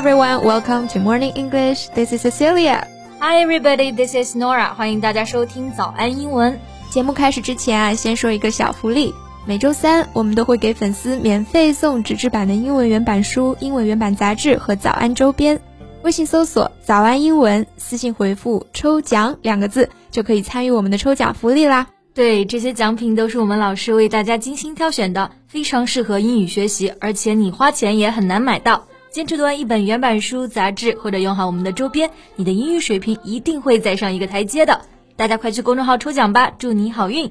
everyone, welcome to Morning English. This is Cecilia. Hi everybody, this is Nora. 欢迎大家收听早安英文。节目开始之前啊，先说一个小福利。每周三，我们都会给粉丝免费送纸质版的英文原版书、英文原版杂志和早安周边。微信搜索“早安英文”，私信回复“抽奖”两个字，就可以参与我们的抽奖福利啦。对，这些奖品都是我们老师为大家精心挑选的，非常适合英语学习，而且你花钱也很难买到。坚持读完一本原版书、杂志，或者用好我们的周边，你的英语水平一定会再上一个台阶的。大家快去公众号抽奖吧，祝你好运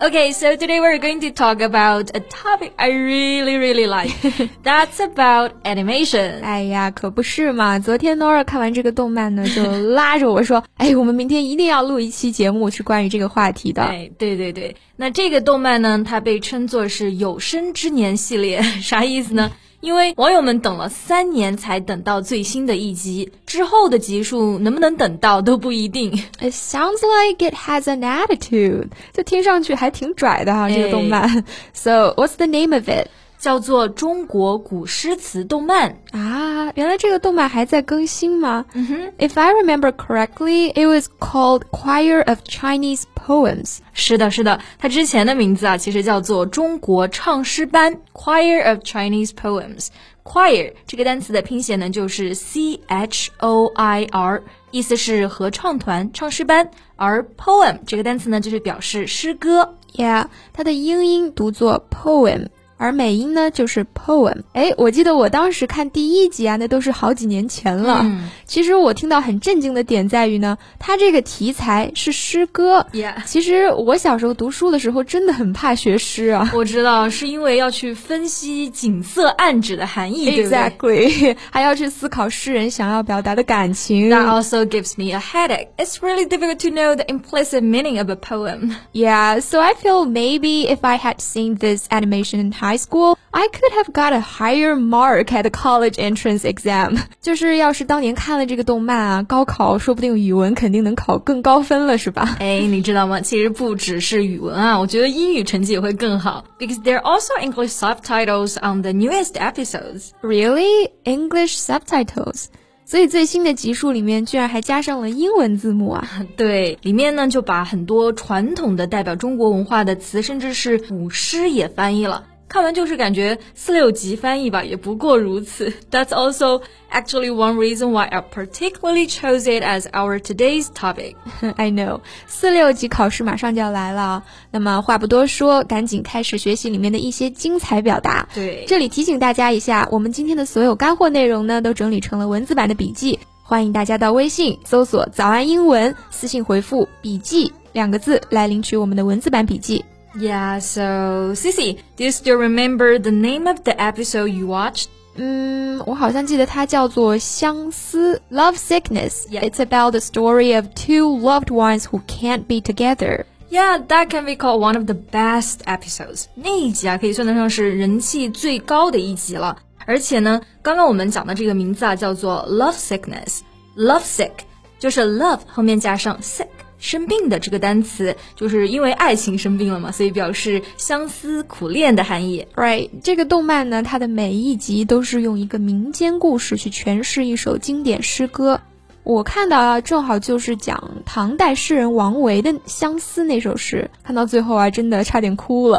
！Okay, so today we're going to talk about a topic I really, really like. That's about animation. 哎呀，可不是嘛！昨天 Nora 看完这个动漫呢，就拉着我说：“哎，我们明天一定要录一期节目，是关于这个话题的。”哎，对对对。那这个动漫呢，它被称作是有生之年系列，啥意思呢？因为网友们等了三年才等到最新的一集，之后的集数能不能等到都不一定。It sounds like it has an attitude，就听上去还挺拽的哈，这个动漫。So what's the name of it？叫做中国古诗词动漫啊，原来这个动漫还在更新吗？嗯哼，If I remember correctly, it was called Choir of Chinese Poems。是的，是的，它之前的名字啊，其实叫做中国唱诗班 Choir of Chinese Poems。Choir 这个单词的拼写呢，就是 C H O I R，意思是合唱团、唱诗班。而 poem 这个单词呢，就是表示诗歌。Yeah，它的英音读作 poem。而美音呢就是 poem。哎，我记得我当时看第一集啊，那都是好几年前了。嗯、其实我听到很震惊的点在于呢，它这个题材是诗歌。Yeah. 其实我小时候读书的时候真的很怕学诗啊。我知道，是因为要去分析景色暗指的含义，Exactly，还要去思考诗人想要表达的感情。That also gives me a headache. It's really difficult to know the implicit meaning of a poem. Yeah, so I feel maybe if I had seen this animation in high high school, I could have got a higher mark at the college entrance exam. 就是要是当年看了这个动漫啊，高考说不定语文肯定能考更高分了，是吧？哎，你知道吗？其实不只是语文啊，我觉得英语成绩也会更好。Because there are also English subtitles on the newest episodes. Really? English subtitles? 所以最新的集数里面居然还加上了英文字幕啊！对，里面呢就把很多传统的代表中国文化的词，甚至是古诗也翻译了。看完就是感觉四六级翻译吧，也不过如此。That's also actually one reason why I particularly chose it as our today's topic. I know，四六级考试马上就要来了，那么话不多说，赶紧开始学习里面的一些精彩表达。对，这里提醒大家一下，我们今天的所有干货内容呢，都整理成了文字版的笔记，欢迎大家到微信搜索“早安英文”，私信回复“笔记”两个字来领取我们的文字版笔记。Yeah, so Cici, do you still remember the name of the episode you watched? 嗯，我好像记得它叫做相思 （Love Sickness）。Yeah. It's about the story of two loved ones who can't be together. Yeah, that can be called one of the best episodes. 那一集啊，可以算得上是人气最高的一集了。而且呢，刚刚我们讲的这个名字啊，叫做 Love Sickness。Love sick 就是 love 后面加上 sick。 生病的这个单词，就是因为爱情生病了嘛，所以表示相思苦恋的含义。Right，这个动漫呢，它的每一集都是用一个民间故事去诠释一首经典诗歌。我看到啊，正好就是讲唐代诗人王维的《相思》那首诗，看到最后啊，真的差点哭了。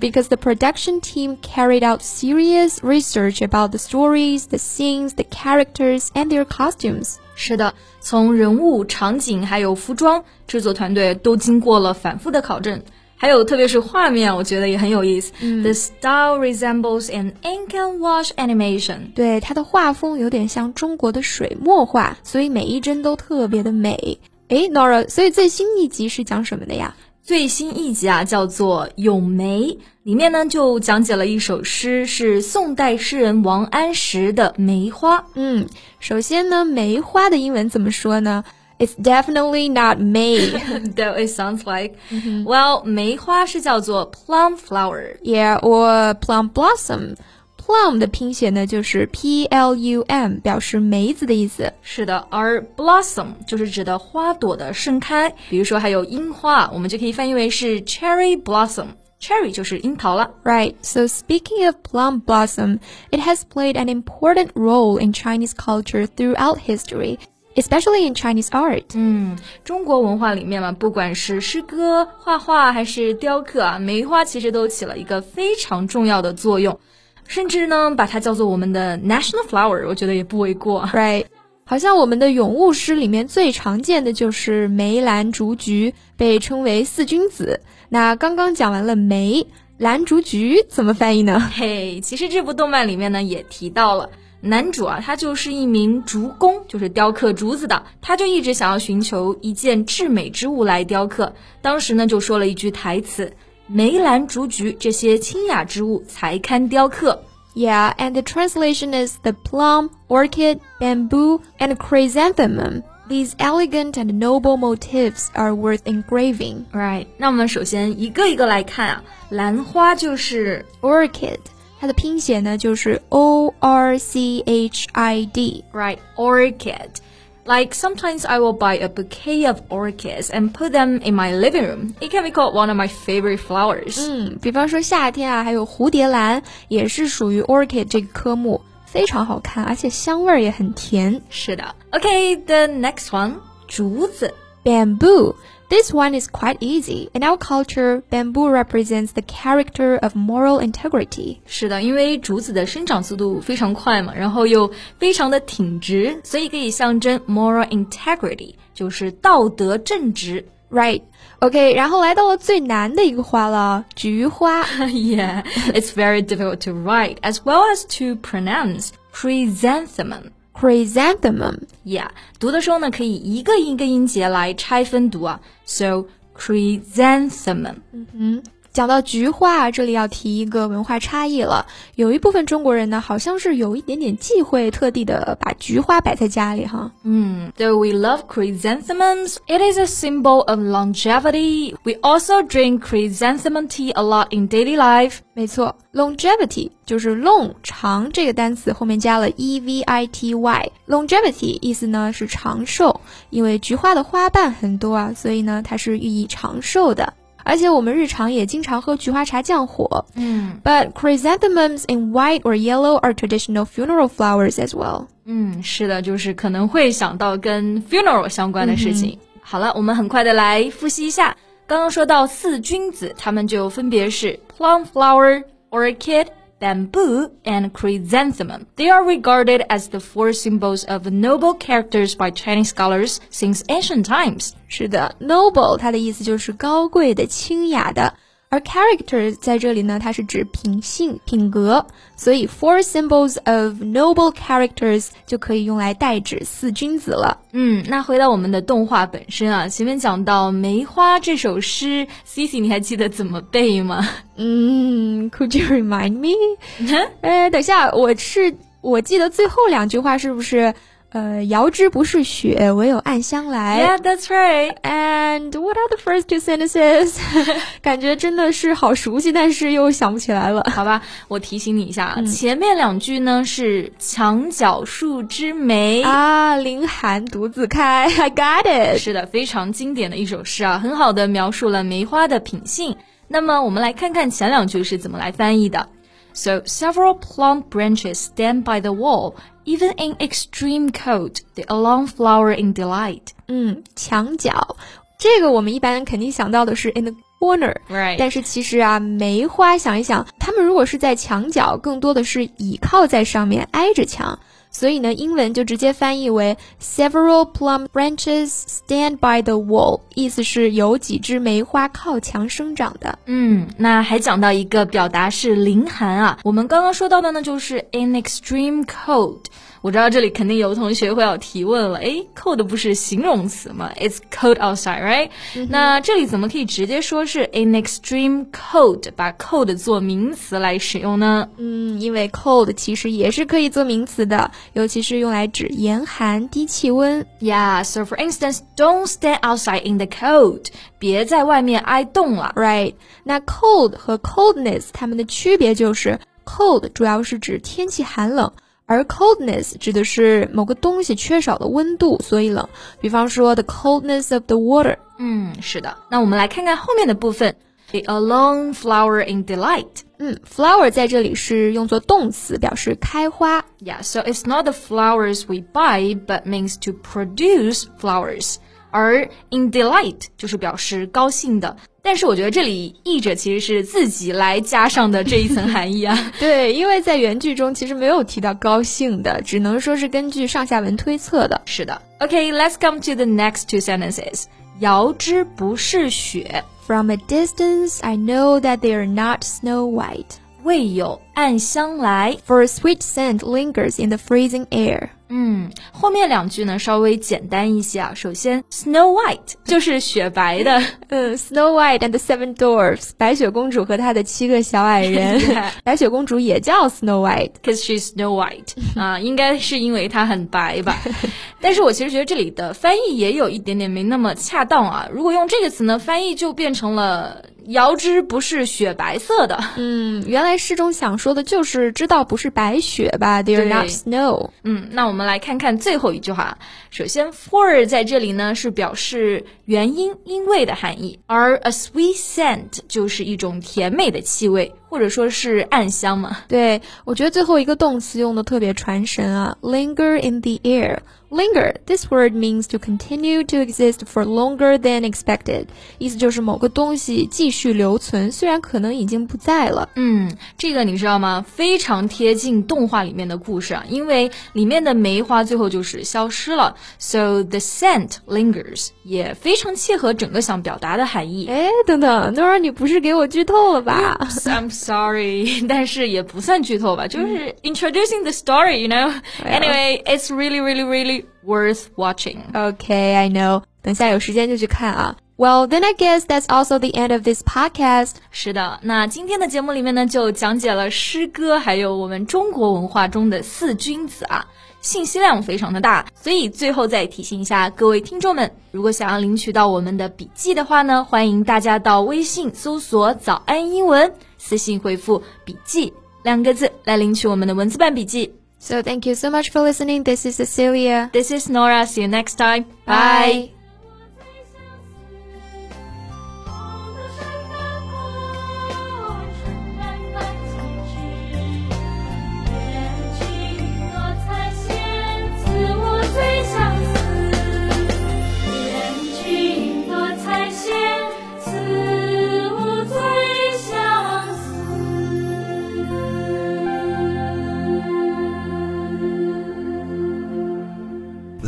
Because the production team carried out serious research about the stories, the scenes, the characters, and their costumes. 是的，从人物、场景还有服装，制作团队都经过了反复的考证。还有，特别是画面，我觉得也很有意思。嗯、The style resembles an ink and wash animation。对，它的画风有点像中国的水墨画，所以每一帧都特别的美。诶 n o r a 所以最新一集是讲什么的呀？最新一集啊，叫做《咏梅》，里面呢就讲解了一首诗，是宋代诗人王安石的《梅花》。嗯，首先呢，梅花的英文怎么说呢 ？It's definitely not May, though it sounds like. Well, 梅花是叫做 plum flower. Yeah, or plum blossom. Plum 的拼写呢就是 P L U M，表示梅子的意思。是的，而 blossom 就是指的花朵的盛开。比如说还有樱花，我们就可以翻译为是 cherry blossom。 ，cherry 就是樱桃了。 Right. So speaking of plum blossom, it has played an important role in Chinese culture throughout history, Especially in Chinese art. 嗯，中国文化里面嘛，不管是诗歌、画画还是雕刻啊，梅花其实都起了一个非常重要的作用，甚至呢，把它叫做我们的 national flower，我觉得也不为过。Right. 好像我们的咏物诗里面最常见的就是梅兰竹菊，被称为四君子。那刚刚讲完了梅，兰竹菊怎么翻译呢？嘿，其实这部动漫里面呢也提到了。男主啊，他就是一名竹工，就是雕刻竹子的。他就一直想要寻求一件至美之物来雕刻。当时呢，就说了一句台词：“梅兰竹菊这些清雅之物才堪雕刻。” Yeah, and the translation is the plum, orchid, bamboo, and chrysanthemum. These elegant and noble motifs are worth engraving. Right，那我们首先一个一个来看啊，兰花就是 Orchid，它的拼写呢就是 O R C H I D。 right orchid。Like sometimes I will buy a bouquet of orchids and put them in my living room. It can be called one of my favorite flowers. 嗯，比方说夏天啊，还有蝴蝶兰，也是属于 orchid 这个科目，非常好看，而且香味儿也很甜。是的。Okay, the next one，竹子。 Bamboo. This one is quite easy. In our culture, bamboo represents the character of moral integrity. 是的，因为竹子的生长速度非常快嘛，然后又非常的挺直，所以可以象征 moral integrity，就是道德正直。 Right. OK，然后来到了最难的一个花了，菊花。 yeah, it's very difficult to write as well as to pronounce. Chrysanthemum. Chrysanthemum. Yeah，读的时候呢，可以一个一个音节来拆分读啊。So chrysanthemum. 讲到菊花啊，这里要提一个文化差异了。有一部分中国人呢，好像是有一点点忌讳，特地的把菊花摆在家里哈。Mm, though we love chrysanthemums, it is a symbol of longevity. We also drink chrysanthemum tea a lot in daily life. 没错，longevity 就是 long 长这个单词后面加了 e v i t y。longevity 意思呢是长寿，因为菊花的花瓣很多啊，所以呢它是寓意长寿的。而且我们日常也经常喝菊花茶降火。嗯 But chrysanthemums in white or yellow are traditional funeral flowers as well. 嗯，是的，就是可能会想到跟 funeral 相关的事情。好了，我们很快的来复习一下。刚刚说到四君子，他们就分别是 plum flower, orchid, bamboo, and chrysanthemum. They are regarded as the four symbols of noble characters by Chinese scholars since ancient times. 是的，noble 它的意思就是高贵的、清雅的， 而 character 在这里呢，它是指品性、品格，所以 four symbols of noble characters 就可以用来代指四君子了。嗯，那回到我们的动画本身啊，前面讲到梅花这首诗，Cici 你还记得怎么背吗？嗯，Could you remind me？呃，等一下，我是我记得最后两句话是不是呃，遥知不是雪，唯有暗香来。Yeah, that's right. And what are the first two sentences？感觉真的是好熟悉，但是又想不起来了。好吧，我提醒你一下，啊，前面两句呢是墙角数枝梅。啊，凌寒独自开，I got it。是的，非常经典的一首诗啊，很好的描述了梅花的品性。那么我们来看看前两句是怎么来翻译的。So several plump branches stand by the wall, even in extreme cold. They alone flower in delight. 嗯，墙角，这个我们一般肯定想到的是 in the corner。 Right. 但是其实啊，梅花想一想，它们如果是在墙角，更多的是倚靠在上面，挨着墙。 所以呢，英文就直接翻译为 several plum branches stand by the wall，意思是有几枝梅花靠墙生长的。嗯，那还讲到一个表达是凌寒啊，我们刚刚说到的呢就是 in extreme cold。我知道这里肯定有同学会要提问了，诶 c o l d 不是形容词吗？It's cold outside, right？、那这里怎么可以直接说是 in extreme cold，把 cold 做名词来使用呢？嗯，因为 cold 其实也是可以做名词的，尤其是用来指严寒、低气温。 Yeah, so for instance, don't stand outside in the cold，别在外面挨冻了。 Right？那 cold 和 coldness 它们的区别就是 cold 主要是指天气寒冷。而 coldness 指的是某个东西缺少了温度，所以冷。比方说 the coldness of the water。嗯，是的。那我们来看看后面的部分。 A long flower in delight. 嗯，flower 在这里是用作动词，表示开花。Yeah, so it's not the flowers we buy, but means to produce flowers. 而 in delight 就是表示高兴的，但是我觉得这里译者其实是自己来加上的这一层含义啊。对，因为在原句中其实没有提到高兴的，只能说是根据上下文推测的。是的，Okay, let's come to the next two sentences. 遥知不是雪， From a distance, I know that they are not snow white. 未有暗香来。 For a sweet scent lingers in the freezing air. 嗯，后面两句呢稍微简单一些啊。首先，Snow White 就是雪白的，嗯，Snow White and the Seven Dwarfs，白雪公主和她的七个小矮人。白雪公主也叫 Snow White。Cause she's Snow White 啊，应该是因为她很白吧。但是我其实觉得这里的翻译也有一点点没那么恰当啊。如果用这个词呢，翻译就变成了遥知不是雪白色的。嗯，原来诗中想说的就是知道不是白雪吧？They are 对 not snow。嗯，那我们来看看最后一句话。首先，for 在这里呢是表示原因、因为的含义，而 a sweet scent 就是一种甜美的气味，或者说是暗香嘛。对，我觉得最后一个动词用的特别传神啊，linger in the air。Linger this word means to continue to exist for longer than expected，意思就是某个东西继续留存，虽然可能已经不在了。嗯，这个你知道吗？非常贴近动画里面的故事啊，因为里面的梅花最后就是消失了，so the scent lingers，也非常切合整个想表达的含义。哎，等等，诺儿，你不是给我剧透了吧？I'm sorry，但是也不算剧透吧，就是 introducing the story，you know。Anyway, it's really, really, really worth watching. Okay, I know. 等下有时间就去看啊。Well, then I guess that's also the end of this podcast. 是的，那今天的节目里面呢，就讲解了诗歌，还有我们中国文化中的四君子啊，信息量非常的大，所以最后再提醒一下各位听众们，如果想要领取到我们的笔记的话呢，欢迎大家到微信搜索“早安英文”，私信回复“笔记”两个字来领取我们的文字版笔记。 So thank you so much for listening. This is Cecilia. This is Nora. See you next time. Bye. 红